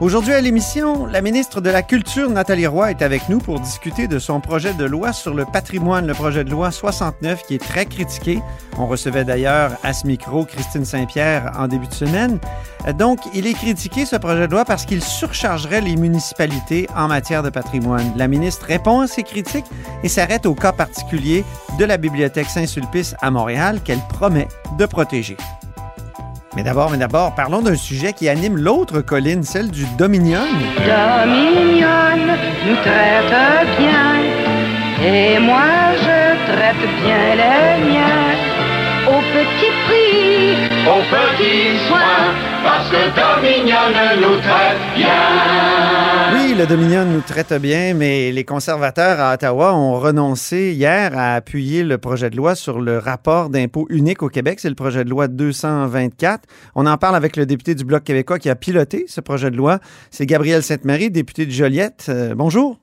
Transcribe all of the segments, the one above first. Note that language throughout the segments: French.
Aujourd'hui à l'émission, la ministre de la Culture, Nathalie Roy, est avec nous pour discuter de son projet de loi sur le patrimoine, le projet de loi 69, qui est très critiqué. On recevait d'ailleurs à ce micro Christine Saint-Pierre en début de semaine. Donc, il est critiqué, ce projet de loi, parce qu'il surchargerait les municipalités en matière de patrimoine. La ministre répond à ces critiques et s'arrête au cas particulier de la Bibliothèque Saint-Sulpice à Montréal qu'elle promet de protéger. Mais d'abord, mais d'abord, parlons d'un sujet qui anime l'autre colline, celle du Dominion. Dominion nous traite bien, et moi je traite bien les miens. Au petit prix, Au petit soin, parce que Dominion nous traite bien. Oui, le Dominion nous traite bien, mais les conservateurs à Ottawa ont renoncé hier à appuyer le projet de loi sur le rapport d'impôt unique au Québec. C'est le projet de loi 224. On en parle avec le député du Bloc québécois qui a piloté ce projet de loi. C'est Gabriel Sainte-Marie, député de Joliette. Euh, bonjour.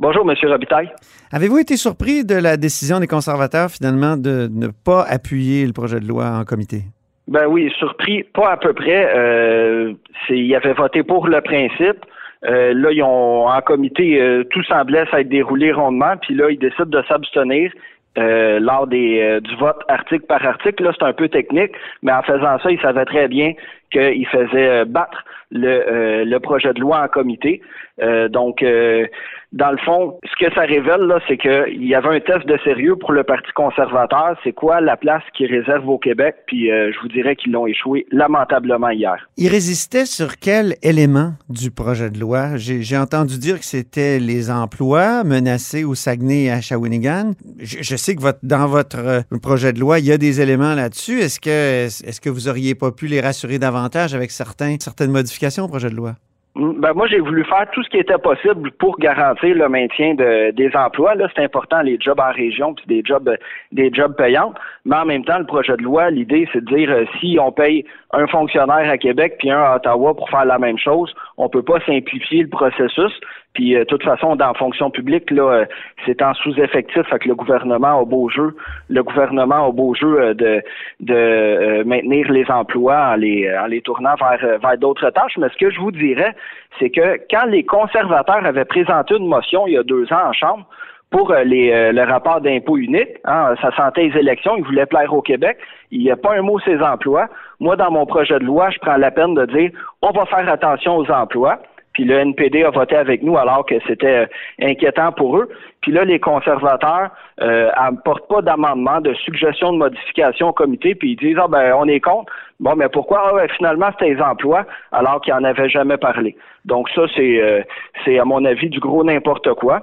Bonjour, Monsieur Robitaille. Avez-vous été surpris de la décision des conservateurs, finalement, de ne pas appuyer le projet de loi en comité? Ben oui, surpris, pas à peu près. Euh, ils avaient voté pour le principe. Euh, là, ils ont en comité, euh, tout semblait s'être déroulé rondement, puis là, ils décident de s'abstenir. euh, lors des, euh, du vote article par article, là, c'est un peu technique, mais en faisant ça, ils savaient très bien qu'ils faisaient euh, battre le, euh, le projet de loi en comité. Euh, donc, euh, dans le fond, ce que ça révèle, là, c'est qu'il y avait un test de sérieux pour le Parti conservateur. C'est quoi la place qu'ils réservent au Québec? Puis euh, je vous dirais qu'ils l'ont échoué lamentablement hier. Il résistait sur quel élément du projet de loi? J'ai entendu dire que c'était les emplois menacés au Saguenay et à Shawinigan. Je, je sais que votre, dans votre projet de loi, il y a des éléments là-dessus. Est-ce que, est-ce que vous auriez pas pu les rassurer davantage avec certains, certaines modifications au projet de loi? Ben, moi, j'ai voulu faire tout ce qui était possible pour garantir le maintien de, des emplois. Là, c'est important, les jobs en région, puis des jobs, des jobs payants. Mais en même temps, le projet de loi, l'idée, c'est de dire euh, si on paye un fonctionnaire à Québec puis un à Ottawa pour faire la même chose, on peut pas simplifier le processus. Puis, euh, de toute façon, dans la fonction publique, là, euh, c'est en sous-effectif, fait que le gouvernement a beau jeu. Le gouvernement a beau jeu euh, de, de euh, maintenir les emplois en les, en les tournant vers, euh, vers d'autres tâches. Mais ce que je vous dirais, c'est que quand les conservateurs avaient présenté une motion il y a deux ans en Chambre pour euh, les, euh, le rapport d'impôt unique, hein, ça sentait les élections, ils voulaient plaire au Québec, il n'y a pas un mot ces emplois. Moi, dans mon projet de loi, je prends la peine de dire on va faire attention aux emplois. Puis le NPD a voté avec nous alors que c'était euh, inquiétant pour eux. Puis là, les conservateurs euh, apportent pas d'amendement, de suggestion de modification au comité, puis ils disent ah ben on est contre. Bon, mais pourquoi? Ah, finalement c'était les emplois alors qu'ils en avaient jamais parlé. Donc ça c'est euh, c'est à mon avis du gros n'importe quoi.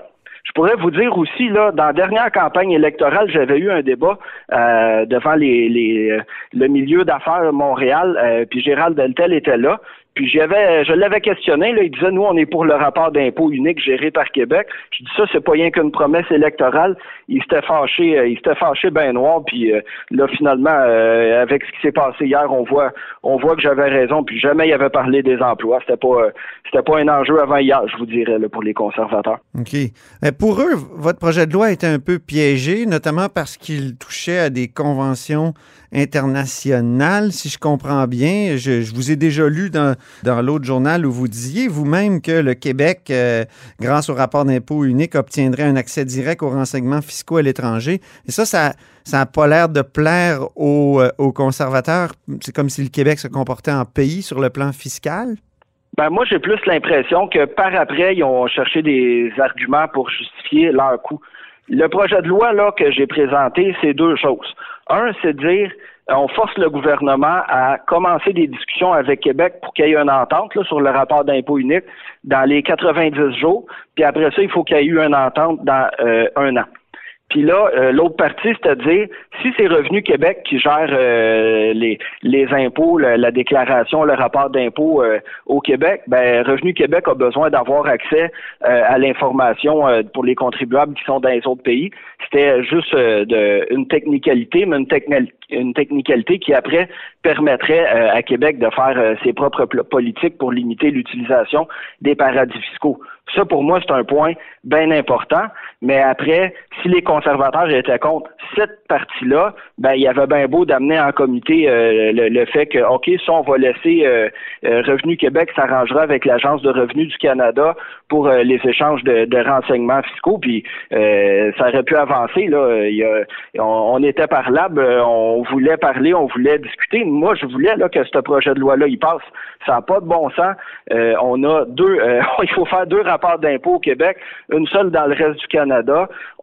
Je pourrais vous dire aussi, là, dans la dernière campagne électorale, j'avais eu un débat euh, devant les, les, euh, le milieu d'affaires Montréal, euh, puis Gérald Deltel était là. Puis j'avais, je l'avais questionné, il disait nous on est pour le rapport d'impôt unique géré par Québec. Je dis ça c'est pas rien qu'une promesse électorale. Il s'était fâché, euh, il s'était fâché ben noir. Puis euh, là finalement euh, avec ce qui s'est passé hier, on voit, on voit que j'avais raison. Puis jamais il avait parlé des emplois. C'était pas, c'était pas un enjeu avant hier, je vous dirais là, pour les conservateurs. OK. Pour eux, votre projet de loi était un peu piégé, notamment parce qu'il touchait à des conventions internationales, si je comprends bien. Je vous ai déjà lu dans, dans l'autre journal où vous disiez vous-même que le Québec, euh, grâce au rapport d'impôt unique, obtiendrait un accès direct aux renseignements fiscaux à l'étranger. Et ça, ça n'a pas l'air de plaire aux, euh, aux conservateurs. C'est comme si le Québec se comportait en pays sur le plan fiscal. Ben moi, j'ai plus l'impression que par après, ils ont cherché des arguments pour justifier leur coup. Le projet de loi là que j'ai présenté, c'est deux choses. Un, c'est de dire on force le gouvernement à commencer des discussions avec Québec pour qu'il y ait une entente là, sur le rapport d'impôt unique dans les 90 jours. Puis après ça, il faut qu'il y ait eu une entente dans euh, un an. Puis là, euh, l'autre partie, c'est-à-dire, si c'est Revenu Québec qui gère euh, les, les impôts, la, déclaration, le rapport d'impôts euh, au Québec, ben Revenu Québec a besoin d'avoir accès à l'information pour les contribuables qui sont dans les autres pays. C'était juste de, une technicalité, mais une, une technicalité qui après permettrait à Québec de faire ses propres politiques pour limiter l'utilisation des paradis fiscaux. Ça, pour moi, c'est un point bien important. Mais après, si les conservateurs étaient contre cette partie-là, ben il y avait bien beau d'amener en comité euh, le, fait que, OK, ça, on va laisser euh, euh, Revenu Québec s'arrangera avec l'Agence de revenus du Canada pour les échanges de, renseignements fiscaux, puis ça aurait pu avancer. Là. on, était parlable, on voulait parler, on voulait discuter. Moi, je voulais là, que ce projet de loi-là, il passe. Ça n'a pas de bon sens. on a deux, il faut faire deux rapports d'impôts au Québec, une seule dans le reste du Canada.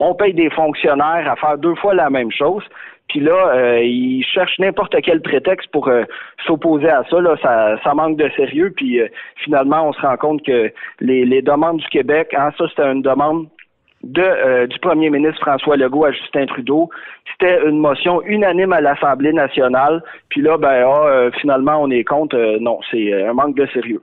On paye des fonctionnaires à faire deux fois la même chose. Puis là, euh, ils cherchent n'importe quel prétexte pour euh, s'opposer à ça, là. ça. manque de sérieux. Puis euh, finalement, on se rend compte que les, demandes du Québec, hein, ça c'était une demande de, du premier ministre François Legault à Justin Trudeau. C'était une motion unanime à l'Assemblée nationale. Puis là, ben ah, finalement, on est contre. non, c'est un manque de sérieux.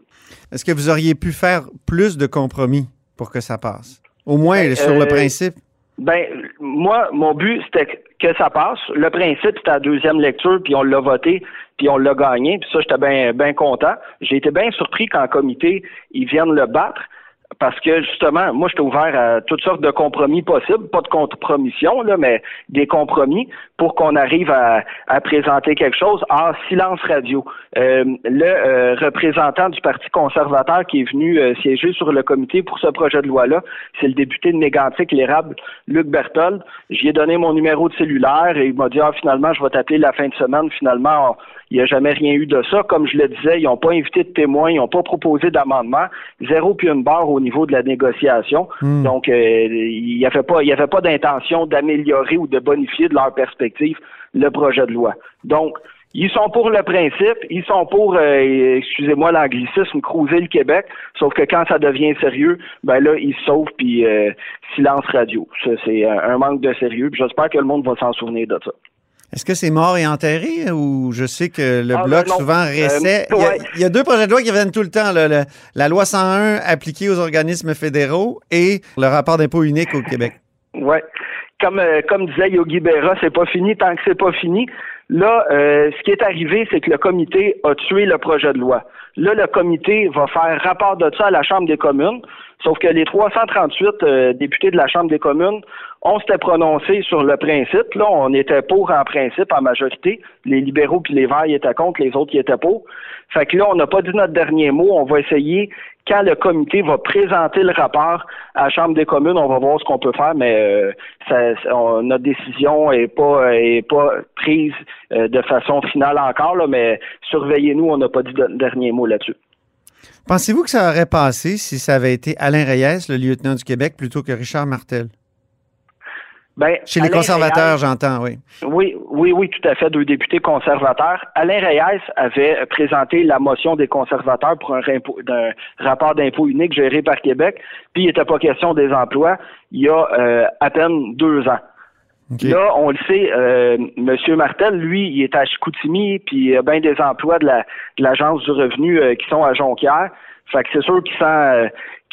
Est-ce que vous auriez pu faire plus de compromis pour que ça passe? Au moins ben, sur le principe. Ben, moi, mon but, c'était que ça passe. Le principe, c'était la deuxième lecture, puis on l'a voté, puis on l'a gagné. Puis ça, j'étais bien bien content. J'ai été bien surpris qu'en comité, ils viennent le battre parce que justement, moi, je suis ouvert à toutes sortes de compromis possibles, pas de compromission, là, mais des compromis pour qu'on arrive à, présenter quelque chose en silence radio. Euh, le euh, représentant du Parti conservateur qui est venu euh, siéger sur le comité pour ce projet de loi-là, c'est le député de Mégantic, l'érable, Luc Berthold. J'y ai donné mon numéro de cellulaire et il m'a dit, ah, finalement, je vais t'appeler la fin de semaine. Finalement, il n'y a jamais rien eu de ça. Comme je le disais, ils n'ont pas invité de témoins, ils n'ont pas proposé d'amendement. Zéro puis une barre au niveau de la négociation. Hmm. Donc, euh, il n'y avait pas, il y avait pas d'intention d'améliorer ou de bonifier de leur perspective le projet de loi. Donc, ils sont pour le principe, ils sont pour, euh, excusez-moi l'anglicisme, cruiser le Québec, sauf que quand ça devient sérieux, ben là, ils se sauvent, puis euh, silence radio. C'est un manque de sérieux, j'espère que le monde va s'en souvenir de ça. Est-ce que c'est mort et enterré ou je sais que le ah, bloc souvent euh, réessaie? il, y a, deux projets de loi qui viennent tout le temps. la loi 101 appliquée aux organismes fédéraux et le rapport d'impôt unique au Québec. Oui. Comme, euh, comme disait Yogi Berra, c'est pas fini tant que c'est pas fini. Là, euh, ce qui est arrivé, c'est que le comité a tué le projet de loi. Là, le comité va faire rapport de ça à la Chambre des communes. Sauf que les 338 députés de la Chambre des communes on s'était prononcé sur le principe. Là, on était pour en principe en majorité. Les libéraux puis les verts étaient contre, les autres qui étaient pour. Fait que là, on n'a pas dit notre dernier mot. On va essayer, quand le comité va présenter le rapport à la Chambre des communes, on va voir ce qu'on peut faire, mais euh, notre décision est pas prise euh, de façon finale encore, mais surveillez-nous, on n'a pas dit notre dernier mot là-dessus. Pensez-vous que ça aurait passé si ça avait été Alain Reyes, le lieutenant du Québec, plutôt que Richard Martel? Ben, Chez les conservateurs, j'entends, oui. Oui, oui, oui, tout à fait, deux députés conservateurs. Alain Reyes avait présenté la motion des conservateurs pour un, rapport d'impôt unique géré par Québec, puis il n'était pas question des emplois il y a euh, à peine deux ans. Là, on le sait, euh, M. Martel, lui, il est à Chicoutimi, puis il y a bien des emplois de l'Agence du revenu euh, qui sont à Jonquière. Fait que c'est sûr qu'il sent, euh,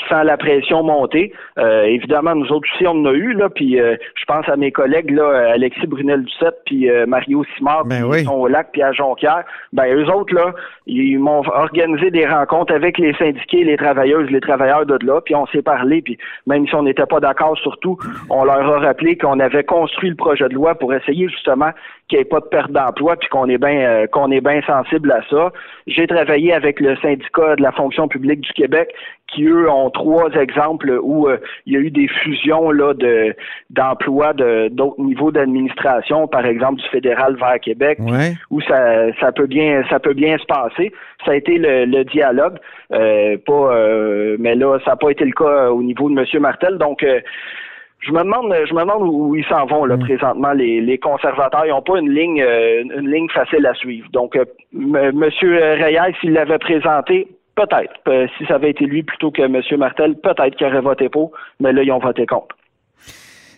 sent la pression monter. Euh, évidemment, nous autres aussi, on en a eu, là, puis euh, je pense à mes collègues, là, Alexis Brunel-Ducette, puis Mario Simard, ben qui sont au lac, puis à Jonquière. Ben, eux autres, là, ils m'ont organisé des rencontres avec les syndiqués, les travailleuses, les travailleurs de là, puis on s'est parlé, puis même si on n'était pas d'accord sur tout, on leur a rappelé qu'on avait construit le projet de loi pour essayer justement qu'il n'y ait pas de perte d'emploi, puis qu'on est bien qu'on est bien sensible à ça. J'ai travaillé avec le syndicat de la fonction publique du Québec qui eux ont trois exemples où euh, il y a eu des fusions là de d'emplois de d'autres niveaux d'administration, par exemple du fédéral vers Québec, où ça ça peut bien ça peut bien se passer. Ça a été le, dialogue, euh, pas euh, mais là ça n'a pas été le cas au niveau de M. Martel, donc je me demande, je me demande où ils s'en vont là présentement. Les, les conservateurs, ils n'ont pas une ligne, une ligne facile à suivre. Donc, Monsieur Reyes, s'il l'avait présenté, Peut-être. Euh, si ça avait été lui plutôt que M. Martel, peut-être qu'il aurait voté pour, mais là, ils ont voté contre.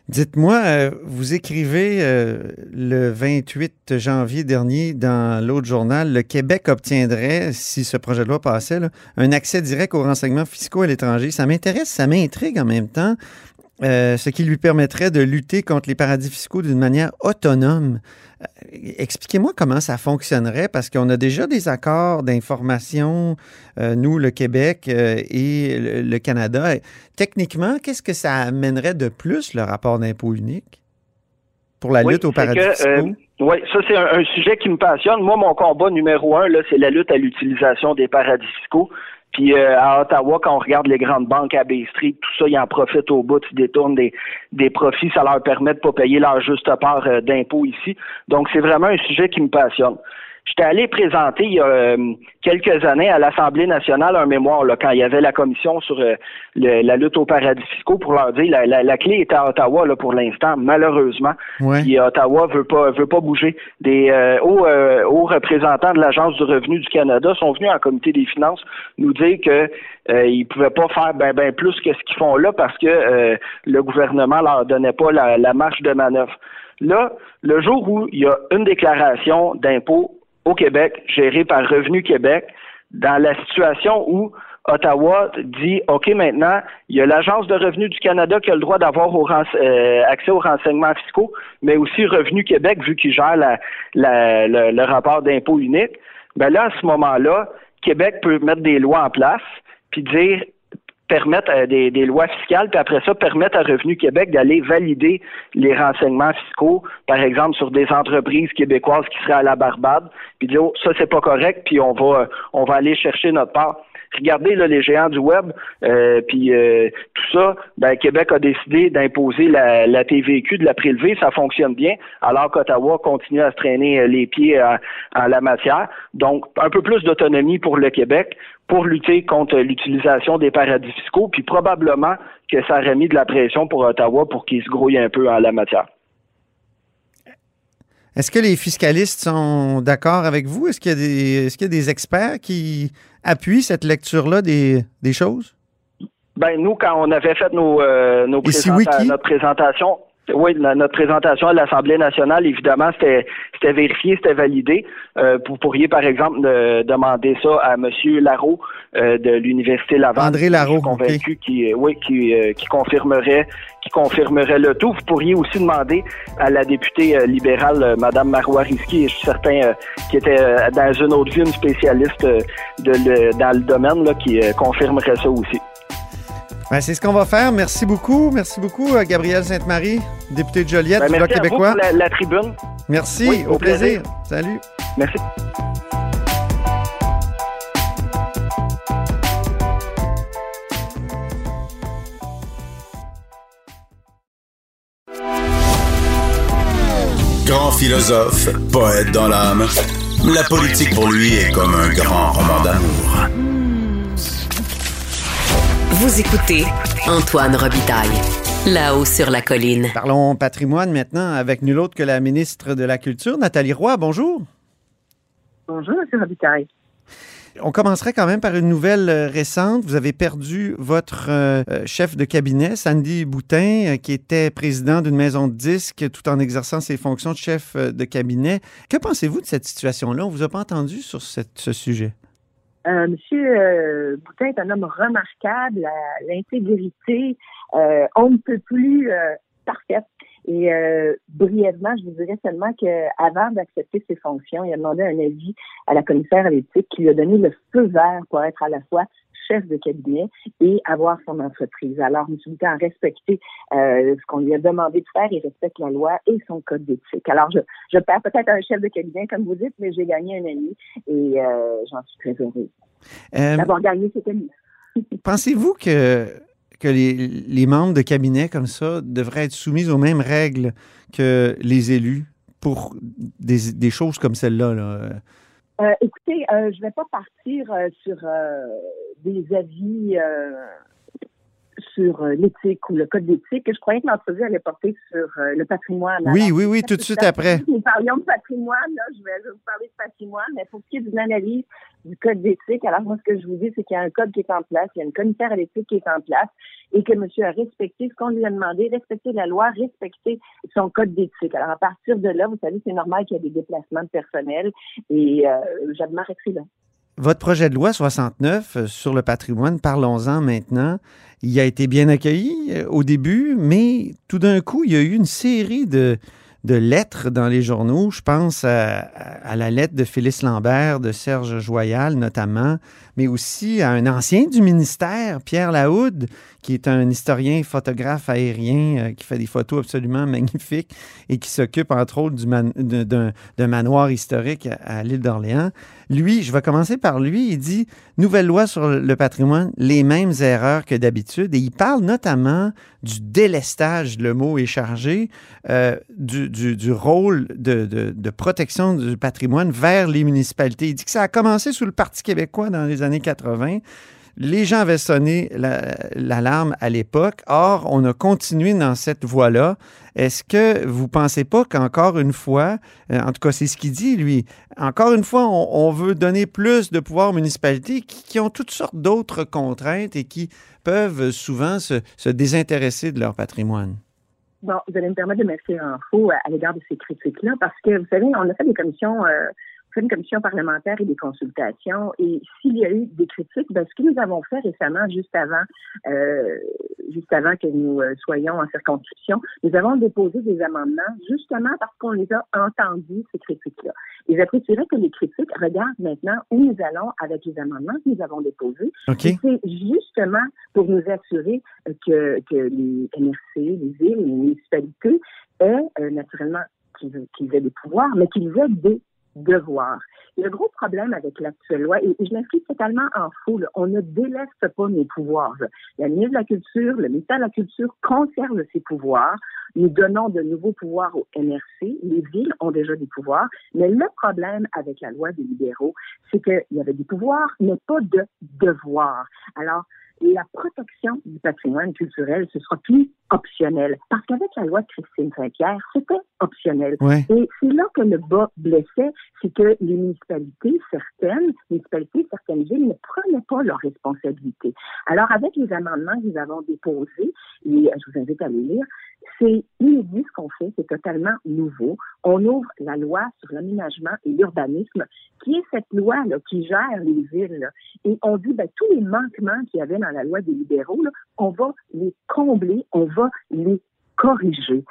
Dites-moi, euh, vous écrivez euh, le 28 janvier dernier dans l'autre journal, le Québec obtiendrait, si ce projet de loi passait, un accès direct aux renseignements fiscaux à l'étranger. Ça m'intéresse, ça m'intrigue en même temps, euh, ce qui lui permettrait de lutter contre les paradis fiscaux d'une manière autonome. Euh, Expliquez-moi comment ça fonctionnerait, parce qu'on a déjà des accords d'information, euh, nous, le Québec euh, et le, le Canada. Techniquement, qu'est-ce que ça amènerait de plus, le rapport d'impôt unique, pour la Oui, lutte aux paradis que, fiscaux? oui, ça c'est un, un sujet qui me passionne. Moi, mon combat numéro un, là, c'est la lutte à l'utilisation des paradis fiscaux. Puis euh, à Ottawa, quand on regarde les grandes banques à Bay Street, tout ça, ils en profitent au bout, ils détournent des, des profits, ça leur permet de pas payer leur juste part euh, d'impôts ici. Donc c'est vraiment un sujet qui me passionne. J'étais allé présenter il y a euh, quelques années à l'Assemblée nationale un mémoire là, quand il y avait la commission sur euh, le- la lutte aux paradis fiscaux pour leur dire la, la, la clé est à Ottawa là, pour l'instant, malheureusement. Ouais. Puis Ottawa veut pas veut pas bouger. Des euh, hauts, euh, hauts représentants de l'Agence du revenu du Canada sont venus en comité des finances nous dire que euh, ils pouvaient pas faire ben ben plus que ce qu'ils font là parce que euh, le gouvernement leur donnait pas la, la marge de manœuvre. Là, le jour où il y a une déclaration d'impôt au Québec gérée par Revenu Québec, dans la situation où Ottawa dit OK maintenant, il y a l'Agence de revenus du Canada qui a le droit d'avoir euh, accès aux renseignements fiscaux, mais aussi Revenu Québec vu qu'il gère le rapport d'impôt unique. Ben là, à ce moment-là, Québec peut mettre des lois en place puis dire permettre euh, des, lois fiscales, puis après ça, permettre à Revenu Québec d'aller valider les renseignements fiscaux, par exemple, sur des entreprises québécoises qui seraient à la Barbade, puis dire oh, ça c'est pas correct, puis on va on va aller chercher notre part. Regardez là, les géants du web, euh, puis euh, tout ça, ben, Québec a décidé d'imposer la, la TVQ, de la prélever, ça fonctionne bien, alors qu'Ottawa continue à se traîner euh, les pieds en, la matière. Donc, un peu plus d'autonomie pour le Québec pour lutter contre l'utilisation des paradis fiscaux, puis probablement que ça aurait mis de la pression pour Ottawa pour qu'il se grouille un peu en la matière. Est-ce que les fiscalistes sont d'accord avec vous? Est-ce qu'il y a des, est-ce qu'il y a des experts qui appuient cette lecture-là des, des choses? Ben nous, quand on avait fait nos, euh, nos présenta- oui, notre présentation, oui, notre présentation à l'Assemblée nationale, évidemment, c'était c'était vérifié, c'était validé. Euh, vous pourriez, par exemple, de- demander ça à M. Larreau euh, de l'Université Laval. André suis convaincu qui, euh, oui, qui, euh, qui confirmerait qui confirmerait le tout. Vous pourriez aussi demander à la députée euh, libérale, euh, Mme Marois Risky, et je suis certain euh, qui était dans une autre vie une spécialiste de le- dans le domaine, là, qui euh, confirmerait ça aussi. Ben, c'est ce qu'on va faire. Merci beaucoup. Merci beaucoup, euh, Gabriel Sainte-Marie, député de Joliette Ben, du Bloc merci à vous québécois. pour la, la tribune. Merci, Oui, au au plaisir. plaisir. Salut. Merci. Grand philosophe, poète dans l'âme, la politique pour lui est comme un grand roman d'amour. Vous écoutez Antoine Robitaille, là-haut sur la colline. Parlons patrimoine maintenant avec nul autre que la ministre de la Culture, Nathalie Roy. Bonjour. Bonjour, M. Robitaille. On commencerait quand même par une nouvelle euh, récente. Vous avez perdu votre euh, euh, chef de cabinet, Sandy Boutin, euh, qui était président d'une maison de disques tout en exerçant ses fonctions de chef de cabinet. Que pensez-vous de cette situation-là? On vous a pas entendu sur cette- ce sujet. Euh, Monsieur euh, Boutin est un homme remarquable, à l'intégrité, euh, on ne peut plus euh, parfaite. Et euh, brièvement, je vous dirais seulement qu'avant d'accepter ses fonctions, il a demandé un avis à la commissaire à l'éthique qui lui a donné le feu vert pour être à la fois chef de cabinet et avoir son entreprise. Alors, M. Boutin a respecté euh, ce qu'on lui a demandé de faire, il respecte la loi et son code d'éthique. Alors, je, je perds peut-être un chef de cabinet, comme vous dites, mais j'ai gagné un ami et euh, j'en suis très heureuse d'avoir gagné cet ami. Pensez-vous que, que les, les membres de cabinet comme ça devraient être soumis aux mêmes règles que les élus pour des, des choses comme celle-là? là? Euh, écoutez, euh, je ne vais pas partir euh, sur des avis sur euh, l'éthique ou le code d'éthique. Je croyais que l'entrevue allait porter sur euh, le patrimoine. Oui, Alors, oui, oui, tout de suite après. Nous parlions de patrimoine, là, je vais je vais vous parler de patrimoine, mais pour ce qui est d'une analyse du code d'éthique. Alors, moi, ce que je vous dis, c'est qu'il y a un code qui est en place, il y a une commissaire à l'éthique qui est en place et que monsieur a respecté ce qu'on lui a demandé, respecter la loi, respecter son code d'éthique. Alors, à partir de là, vous savez, c'est normal qu'il y ait des déplacements de personnel et euh, m'arrêterai là. Votre projet de loi 69 euh, sur le patrimoine, parlons-en maintenant, il a été bien accueilli euh, au début, mais tout d'un coup, il y a eu une série de, de lettres dans les journaux. Je pense à, la lettre de Félix Lambert, de Serge Joyal notamment, mais aussi à un ancien du ministère, Pierre Laoud, qui est un historien photographe aérien euh, qui fait des photos absolument magnifiques et qui s'occupe entre autres d'un manoir historique à, l'île d'Orléans. Lui, je vais commencer par lui, il dit Nouvelle loi sur le patrimoine, les mêmes erreurs que d'habitude, et il parle notamment du délestage, le mot est chargé, euh, du, rôle de, de, protection du patrimoine vers les municipalités. Il dit que ça a commencé sous le Parti québécois dans les années 80. Les gens avaient sonné l'alarme à l'époque. Or, on a continué dans cette voie-là. Est-ce que vous ne pensez pas qu'encore une fois, euh, en tout cas, c'est ce qu'il dit, lui, encore une fois, on, veut donner plus de pouvoir aux municipalités qui, ont toutes sortes d'autres contraintes et qui peuvent souvent se, désintéresser de leur patrimoine? Bon, vous allez me permettre de mettre en faux à, l'égard de ces critiques-là, parce que, vous savez, on a fait des commissions euh, une commission parlementaire et des consultations. Et s'il y a eu des critiques, ben, ce que nous avons fait récemment, juste avant, euh, juste avant que nous euh, soyons en circonscription, nous avons déposé des amendements justement parce qu'on les a entendus, ces critiques-là. Et j'apprécierais que les critiques regardent maintenant où nous allons avec les amendements que nous avons déposés. Okay. C'est justement pour nous assurer que, que les MRC, les villes, les municipalités aient euh, naturellement qu'ils aient des pouvoirs, mais qu'ils aient des devoir. Le gros problème avec l'actuelle loi, et je m'inscris totalement en faux, on ne délaisse pas nos pouvoirs. La ministre de la Culture, le ministère de la Culture conserve ses pouvoirs. Nous donnons de nouveaux pouvoirs au MRC. Les villes ont déjà des pouvoirs. Mais le problème avec la loi des libéraux, c'est qu'il y avait des pouvoirs, mais pas de devoirs. Alors, la protection du patrimoine culturel, ce sera plus optionnel. Parce qu'avec la loi de Christine Saint-Pierre, c'était optionnel. Et c'est là que le bas blessait, c'est que les municipalités, certaines municipalités, certaines villes ne prenaient pas leurs responsabilités. Alors, avec les amendements que nous avons déposés, et je vous invite à les lire, c'est inédit ce qu'on fait, c'est totalement nouveau. On ouvre la loi sur l'aménagement et l'urbanisme, qui est cette loi là, qui gère les villes. Et on dit, ben, tous les manquements qu'il y avait dans la loi des libéraux, on va les combler, on va les corriger.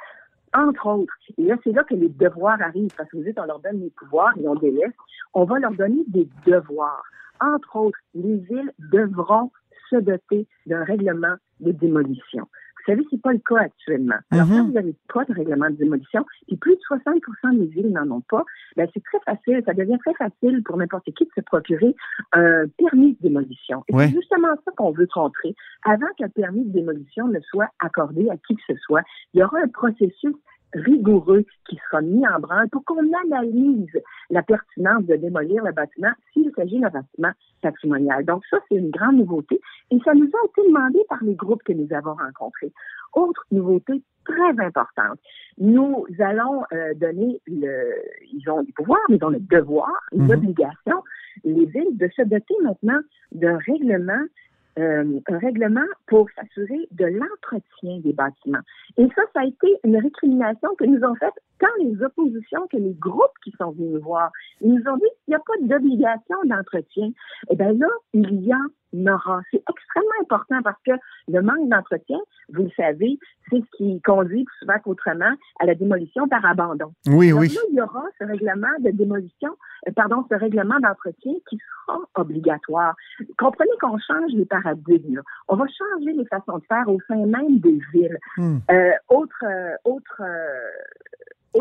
Entre autres, et là, c'est là que les devoirs arrivent, parce que vous dites, on leur donne les pouvoirs et on délaisse. On va leur donner des devoirs. Entre autres, les villes devront se doter d'un règlement de démolition. Vous savez, c'est pas le cas actuellement. Alors, quand mhm. vous n'avez pas de règlement de démolition, puis plus de 60% des villes n'en ont pas, ben, c'est très facile, ça devient très facile pour n'importe qui de se procurer un permis de démolition. Et c'est justement ça qu'on veut contrer. Avant qu'un permis de démolition ne soit accordé à qui que ce soit, il y aura un processus rigoureux qui sera mis en branle pour qu'on analyse la pertinence de démolir le bâtiment s'il s'agit d'un bâtiment patrimonial. Donc ça, c'est une grande nouveauté et ça nous a été demandé par les groupes que nous avons rencontrés. Autre nouveauté très importante, nous allons euh, donner le, ils ont des pouvoirs, mais ils ont le devoir, une mhm. obligation, les villes de se doter maintenant d'un règlement euh, un règlement pour s'assurer de l'entretien des bâtiments. Et ça, ça a été une récrimination que nous ont faite tant les oppositions que les groupes qui sont venus nous voir. Ils nous ont dit qu'il n'y a pas d'obligation d'entretien. Eh bien là, il y a aura. Extrêmement important parce que le manque d'entretien, vous le savez, c'est ce qui conduit plus souvent qu'autrement à la démolition par abandon. Oui, oui. Là, il y aura ce règlement de démolition, euh, pardon, ce règlement d'entretien qui sera obligatoire. Comprenez qu'on change les paradigmes. On va changer les façons de faire au sein même des villes. Hmm. Euh, autre, euh, autre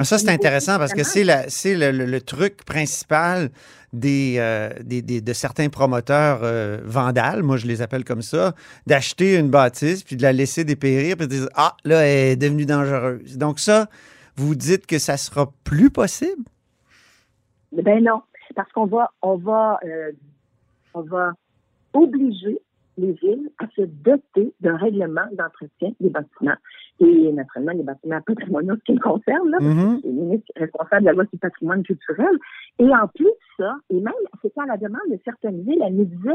ça, c'est intéressant parce que c'est le, truc principal des, euh, de certains promoteurs euh, vandales, moi je les appelle comme ça, d'acheter une bâtisse puis de la laisser dépérir puis de dire Ah, là, elle est devenue dangereuse. Donc, ça, vous dites que ça sera plus possible? Ben non, parce qu'on va, on va, euh, on va obliger les villes à se doter d'un règlement d'entretien des bâtiments. Et naturellement, les bâtiments patrimoniaux, ce qui me concerne, là, Mhm. le ministre responsable de la loi du patrimoine culturel. Et en plus de ça, et même, c'était à la demande de certaines villes, elle nous disait,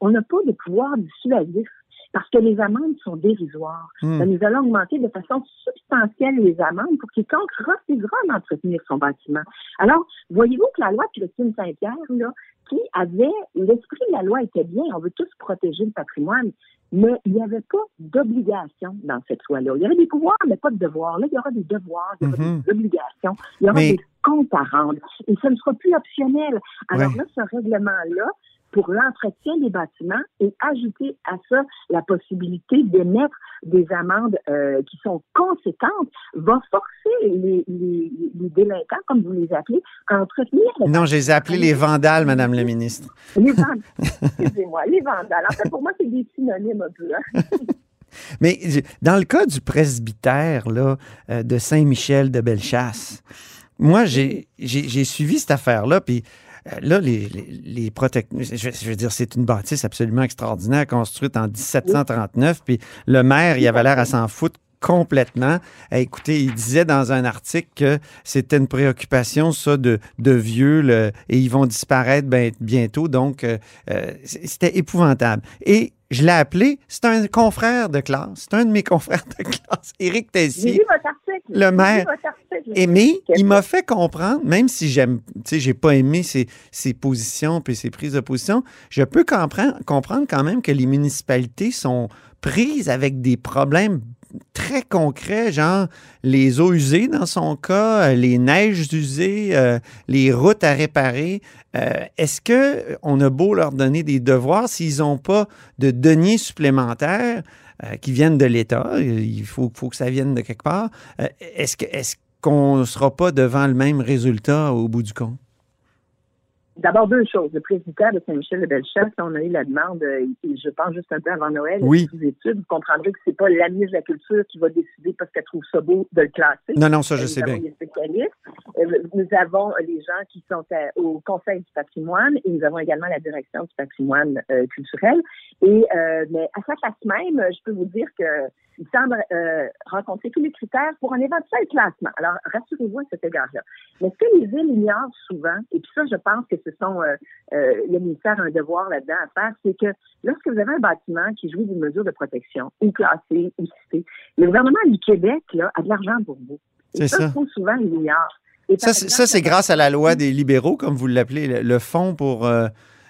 on n'a pas de pouvoir dissuasif parce que les amendes sont dérisoires. Hmm. Nous allons augmenter de façon substantielle les amendes pour quiconque refusera d'entretenir son bâtiment. Alors, voyez-vous que la loi de Christine Saint-Pierre, là, qui avait, l'esprit de la loi était bien, on veut tous protéger le patrimoine, mais il n'y avait pas d'obligation dans cette loi-là. Il y avait des pouvoirs, mais pas de devoirs. Là, il y aura des devoirs, il y aura Mhm. des obligations, il y aura Mais- des comptes à rendre. Et ce ne sera plus optionnel. Alors Ouais. là, ce règlement-là, pour l'entretien des bâtiments et ajouter à ça la possibilité d'émettre des amendes euh, qui sont conséquentes, va forcer les, les, les délinquants, comme vous les appelez, à entretenir les Non, je les ai appelés les vandales, Madame la ministre. les vandales. Excusez-moi, les vandales. En fait, pour moi, c'est des synonymes un peu. hein. Mais dans le cas du presbytère là, euh, de Saint-Michel de Bellechasse, moi, j'ai suivi cette affaire-là, puis là, les, les, les protect- je, veux dire, c'est une bâtisse absolument extraordinaire, construite en 1739, puis le maire, il avait l'air à s'en foutre complètement. Eh, écoutez, il disait dans un article que c'était une préoccupation, ça, de, de vieux, et ils vont disparaître ben- bientôt, donc euh, euh, c'était épouvantable. Et je l'ai appelé, c'est un confrère de classe, c'est un de mes confrères de classe, Éric J'ai Tessier. lu votre article. Le maire. Et mais il m'a fait comprendre, même si j'aime, tu sais, j'ai pas aimé ses, ses positions puis ses prises de position, je peux comprendre, comprendre quand même que les municipalités sont prises avec des problèmes très concrets, genre les eaux usées dans son cas, euh, les neiges usées, euh, les routes à réparer. Euh, Est-ce que on a beau leur donner des devoirs s'ils n'ont pas de deniers supplémentaires qui viennent de l'État, il faut, faut que ça vienne de quelque part. Est-ce qu'on ne sera pas devant le même résultat au bout du compte? D'abord, deux choses. Le président de Saint-Michel de Bellechasse, on a eu la demande, euh, et je pense juste un peu avant Noël, Oui. sous études. Vous comprendrez que c'est pas la ministre de la Culture qui va décider parce qu'elle trouve ça beau de le classer. Non, non, ça, je nous sais avons bien. des spécialistes. Euh, Nous avons euh, les gens qui sont à- au Conseil du patrimoine et nous avons également la direction du patrimoine euh, culturel. Et euh, mais à sa place même, je peux vous dire que il semble euh, rencontrer tous les critères pour un éventuel classement. Alors, rassurez-vous à cet égard-là. Mais ce que les villes ignorent souvent, et puis ça, je pense que ce sont, euh, euh, le ministère a un devoir là-dedans à faire, c'est que lorsque vous avez un bâtiment qui jouit d'une mesure de protection, ou classé, ou cité, le gouvernement du Québec là, a de l'argent pour vous. Et C'est ça. trop souvent, il ignore. Et Ça, ça, c'est grâce à la loi des libéraux, comme vous l'appelez, le, le fonds pour euh,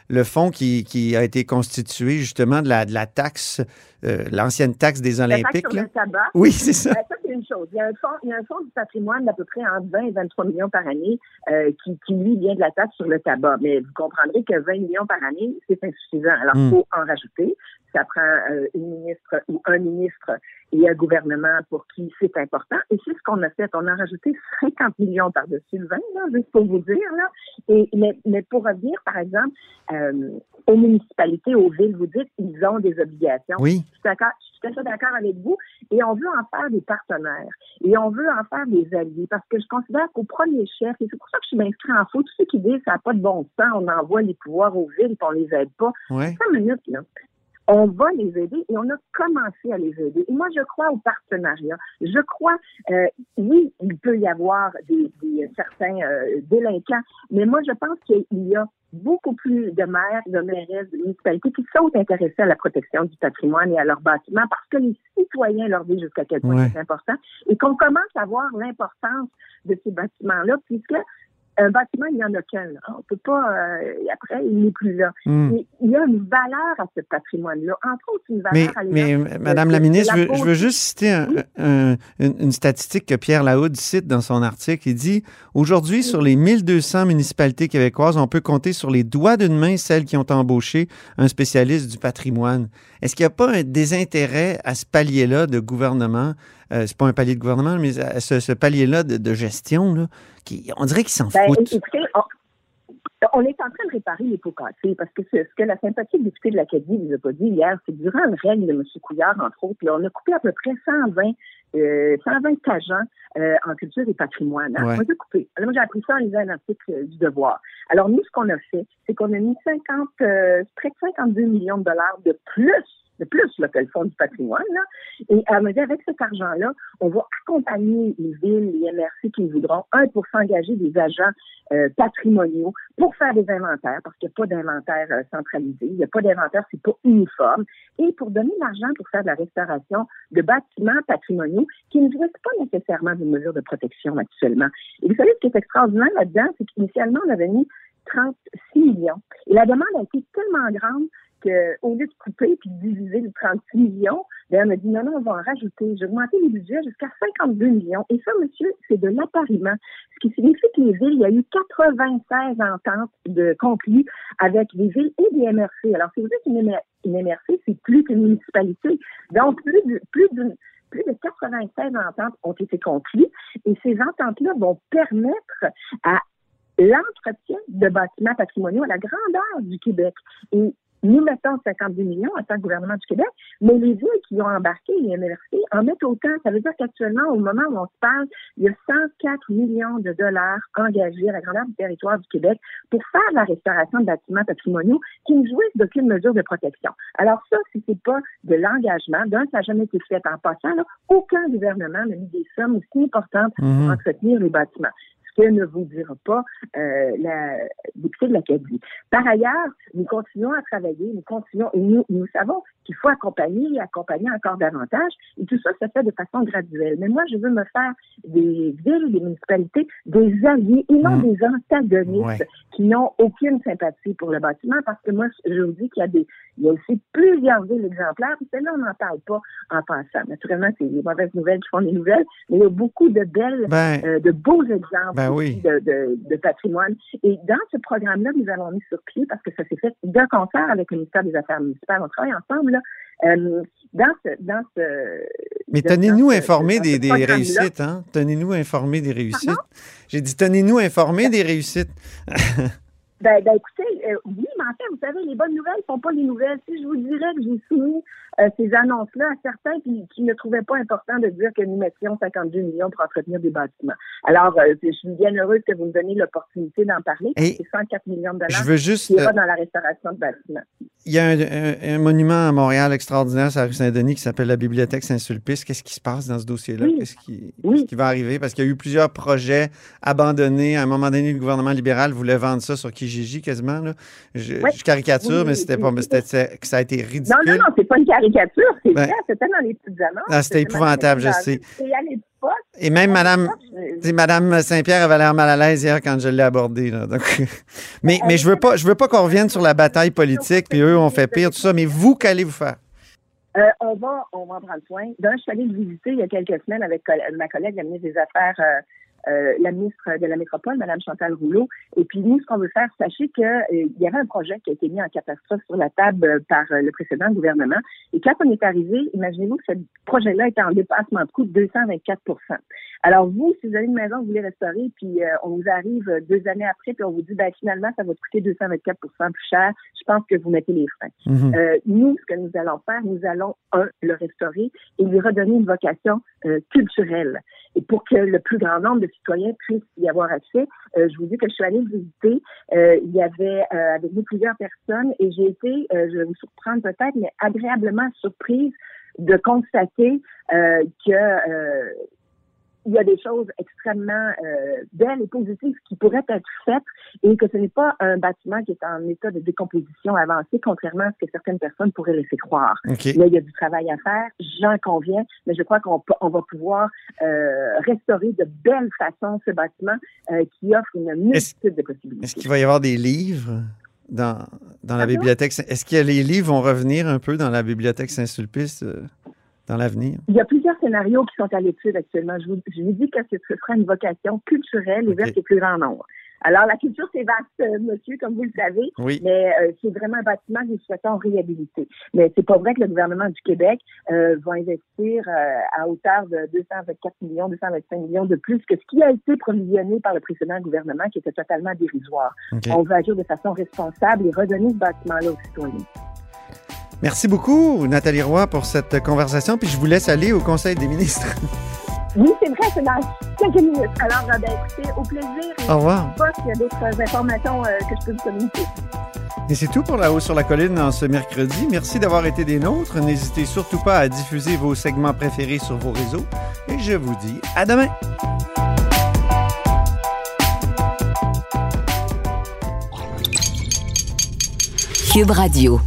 le fonds qui, qui a été constitué justement de la, de la taxe, euh, l'ancienne taxe des la taxe Olympiques. sur le tabac, Oui, c'est ça. Ben, ça, c'est une chose. Il y, a un fonds, il y a un fonds du patrimoine d'à peu près entre 20 et 23 millions par année euh, qui, qui, lui, vient de la taxe sur le tabac. Mais vous comprendrez que 20 millions par année, c'est insuffisant. Alors, il Mm. faut en rajouter. Ça prend euh, une ministre ou un ministre et un gouvernement pour qui c'est important. Et c'est ce qu'on a fait. On a rajouté 50 millions par-dessus le 20, là, juste pour vous dire. Là. Et, mais, mais pour revenir, par exemple, euh, aux municipalités, aux villes, vous dites qu'ils ont des obligations. Oui. Je suis d'accord, je suis tout à fait d'accord avec vous. Et on veut en faire des partenaires. Et on veut en faire des alliés. Parce que je considère qu'au premier chef, et c'est pour ça que je suis inscrit en faux, tous ceux qui disent que ça n'a pas de bon sens, on envoie les pouvoirs aux villes et on les aide pas. Ouais. Cinq minutes, là. On va les aider et on a commencé à les aider. Et moi, je crois au partenariat. Je crois, euh, oui, il peut y avoir des, des certains euh, délinquants, mais moi, je pense qu'il y a beaucoup plus de maires, de mairesses, de municipalités qui sont intéressés à la protection du patrimoine et à leur bâtiment parce que les citoyens leur disent jusqu'à quel point Ouais. c'est important et qu'on commence à voir l'importance de ces bâtiments-là puisque un bâtiment, il n'y en a qu'un. là. On peut pas, euh, après, il n'est plus là. Hmm. Mais il y a une valeur à ce patrimoine-là. Entre autres, une valeur Mais, à mais Madame de- la ministre, la je veux, je veux beauté. juste citer un- un- une, une statistique que Pierre Lahoud cite dans son article. Il dit Aujourd'hui, sur les 1200 municipalités québécoises, on peut compter sur les doigts d'une main celles qui ont embauché un spécialiste du patrimoine. Est-ce qu'il n'y a pas un désintérêt à ce palier-là de gouvernement? Euh, C'est pas un palier de gouvernement, mais à ce, ce palier-là de, de gestion, là, qui, on dirait qu'ils s'en Ben, foutent. écoutez, on, on est en train de réparer les pots cassés parce que ce, ce que la sympathique députée de l'Acadie nous a pas dit hier, c'est que durant le règne de M. Couillard, entre autres, là, on a coupé à peu près 120, euh, 120 agents euh, en culture et patrimoine. Hein. Ouais. On les a coupés. Alors, moi, j'ai appris ça en lisant un article euh, du Devoir. Alors, nous, ce qu'on a fait, c'est qu'on a mis 50, euh, près de 52 millions de dollars de plus de plus là, que le Fonds du patrimoine. Là. Et elle me dit, avec cet argent-là, on va accompagner les villes, les MRC qui voudront, un, pour s'engager des agents euh, patrimoniaux pour faire des inventaires, parce qu'il n'y a pas d'inventaire euh, centralisé, il n'y a pas d'inventaire, c'est pas uniforme, et pour donner l'argent pour faire de la restauration de bâtiments patrimoniaux qui ne jouissent pas nécessairement d'une mesure de protection actuellement. Et vous savez, ce qui est extraordinaire là-dedans, c'est qu'initialement, on avait mis 36 millions. Et la demande a été tellement grande qu'au lieu de couper puis de diviser les 36 millions, ben, on a dit non, non, on va en rajouter. J'ai augmenté les budgets jusqu'à 52 millions. Et ça, monsieur, c'est de l'appariement. Ce qui signifie que les villes, il y a eu 96 ententes de conclues avec les villes et des MRC. Alors, si vous êtes une, MR une MRC, c'est plus qu'une municipalité. Donc, plus de, plus d'une plus de 96 ententes ont été conclues et ces ententes-là vont permettre à l'entretien de bâtiments patrimoniaux à la grandeur du Québec. Et nous mettons 52 millions en tant que gouvernement du Québec, mais les villes qui ont embarqué les MRC en mettent autant. Ça veut dire qu'actuellement, au moment où on se parle, il y a 104 millions de dollars engagés à la grandeur du territoire du Québec pour faire la restauration de bâtiments patrimoniaux qui ne jouissent d'aucune mesure de protection. Alors ça, si c'est pas de l'engagement, d'un, ça n'a jamais été fait en passant, là, aucun gouvernement n'a mis des sommes aussi importantes pour Mhm. entretenir les bâtiments que ne vous dira pas euh, la députée de l'Acadie. Par ailleurs, nous continuons à travailler, nous continuons, et nous, nous savons qu'il faut accompagner et accompagner encore davantage, et tout ça se fait de façon graduelle. Mais moi, je veux me faire des villes, des municipalités, des alliés et non Mm. des antagonistes Ouais. qui n'ont aucune sympathie pour le bâtiment, parce que moi, je vous dis qu'il y a des, il y a aussi plusieurs villes exemplaires, puis celles-là, on n'en parle pas en passant. Naturellement, c'est les mauvaises nouvelles qui font les nouvelles, mais il y a beaucoup de belles Ben, euh, de beaux exemples Ben oui. de, de, de patrimoine. Et dans ce programme-là, nous avons mis sur pied, parce que ça s'est fait de concert avec le ministère des Affaires municipales, on travaille ensemble, là, euh, dans ce... Dans ce mais tenez-nous informés des, des réussites, hein? Tenez-nous informés des réussites. J'ai dit, tenez-nous informés des réussites. Ben, ben écoutez, euh, oui, mais en fait, vous savez, les bonnes nouvelles font pas les nouvelles. Si je vous dirais que j'ai soumis euh, ces annonces-là à certains qui, qui ne trouvaient pas important de dire que nous mettions 52 millions pour entretenir des bâtiments. Alors, euh, je suis bien heureuse que vous me donniez l'opportunité d'en parler. Et C'est 104 millions de Je dollars veux juste. qui dans la restauration de bâtiments. Il y a un, un- un monument à Montréal extraordinaire sur la rue Saint-Denis qui s'appelle la Bibliothèque Saint-Sulpice. Qu'est-ce qui se passe dans ce dossier-là? Oui. Qu'est-ce qui, Oui. qui va arriver? Parce qu'il y a eu plusieurs projets abandonnés. À un moment donné, le gouvernement libéral voulait vendre ça sur Quasiment. Là. Je, caricature, Oui, mais c'était pas, mais c'était, ça a été ridicule. Non, non, non, c'est pas une caricature, c'est Ben, vrai, c'était dans les petites annonces. ah, c'était épouvantable, je sais. Et même Madame, Madame Saint-Pierre avait l'air mal à l'aise hier quand je l'ai abordée. Là. Donc, mais, mais je veux pas, je veux pas qu'on revienne sur la bataille politique, puis eux ont fait pire, tout ça. Mais vous, qu'allez-vous faire? Euh, on va, on va en prendre soin. D'un, je suis allée visiter il y a quelques semaines avec ma collègue, la ministre des Affaires, euh, euh, la ministre de la Métropole, Mme Chantal Rouleau. Et puis nous, ce qu'on veut faire, sachez qu'il y avait un projet qui a été mis en catastrophe sur la table euh, par euh, le précédent gouvernement. Et quand on est arrivé, imaginez-vous que ce projet-là était en dépassement de coût de 224 Alors vous, si vous avez une maison vous voulez restaurer, puis euh, on vous arrive euh, deux années après, puis on vous dit, ben finalement, ça va te coûter 224 plus cher, je pense que vous mettez les freins. Mhm. Euh, nous, ce que nous allons faire, nous allons, un, le restaurer et lui redonner une vocation euh, culturelle. Et pour que le plus grand nombre de citoyens puissent y avoir accès, euh, je vous dis que je suis allée visiter. Euh, il y avait euh, avec nous plusieurs personnes et j'ai été, euh, je vais vous surprendre peut-être, mais agréablement surprise de constater euh, que il y a des choses extrêmement euh, belles et positives qui pourraient être faites et que ce n'est pas un bâtiment qui est en état de décomposition avancée, contrairement à ce que certaines personnes pourraient laisser croire. OK. Là, il y a du travail à faire, j'en conviens, mais je crois qu'on on va pouvoir euh, restaurer de belle façon ce bâtiment euh, qui offre une multitude de possibilités. Est-ce qu'il va y avoir des livres dans, dans la bibliothèque? Est-ce que les livres vont revenir un peu dans la bibliothèque Saint-Sulpice dans l'avenir? Il y a plusieurs scénarios qui sont à l'étude actuellement. Je vous, je vous dis que ce sera une vocation culturelle ouverte Ok. au plus grand nombre. Alors, la culture, c'est vaste, euh, monsieur, comme vous le savez. Oui. Mais euh, c'est vraiment un bâtiment que nous souhaitons réhabiliter. Mais c'est pas vrai que le gouvernement du Québec euh, va investir euh, à hauteur de 224 millions, 225 millions de plus que ce qui a été provisionné par le précédent gouvernement, qui était totalement dérisoire. On va agir de façon responsable et redonner ce bâtiment-là aux citoyens. Merci beaucoup, Nathalie Roy, pour cette conversation. Puis je vous laisse aller au Conseil des ministres. Oui, c'est vrai, c'est dans quelques minutes. Alors, ben, écoutez, au plaisir. Et Au revoir. je sais pas s'il y a d'autres informations euh, que je peux vous communiquer. Et c'est tout pour La Haut sur la Colline en ce mercredi. Merci d'avoir été des nôtres. N'hésitez surtout pas à diffuser vos segments préférés sur vos réseaux. Et je vous dis à demain. Cube Radio.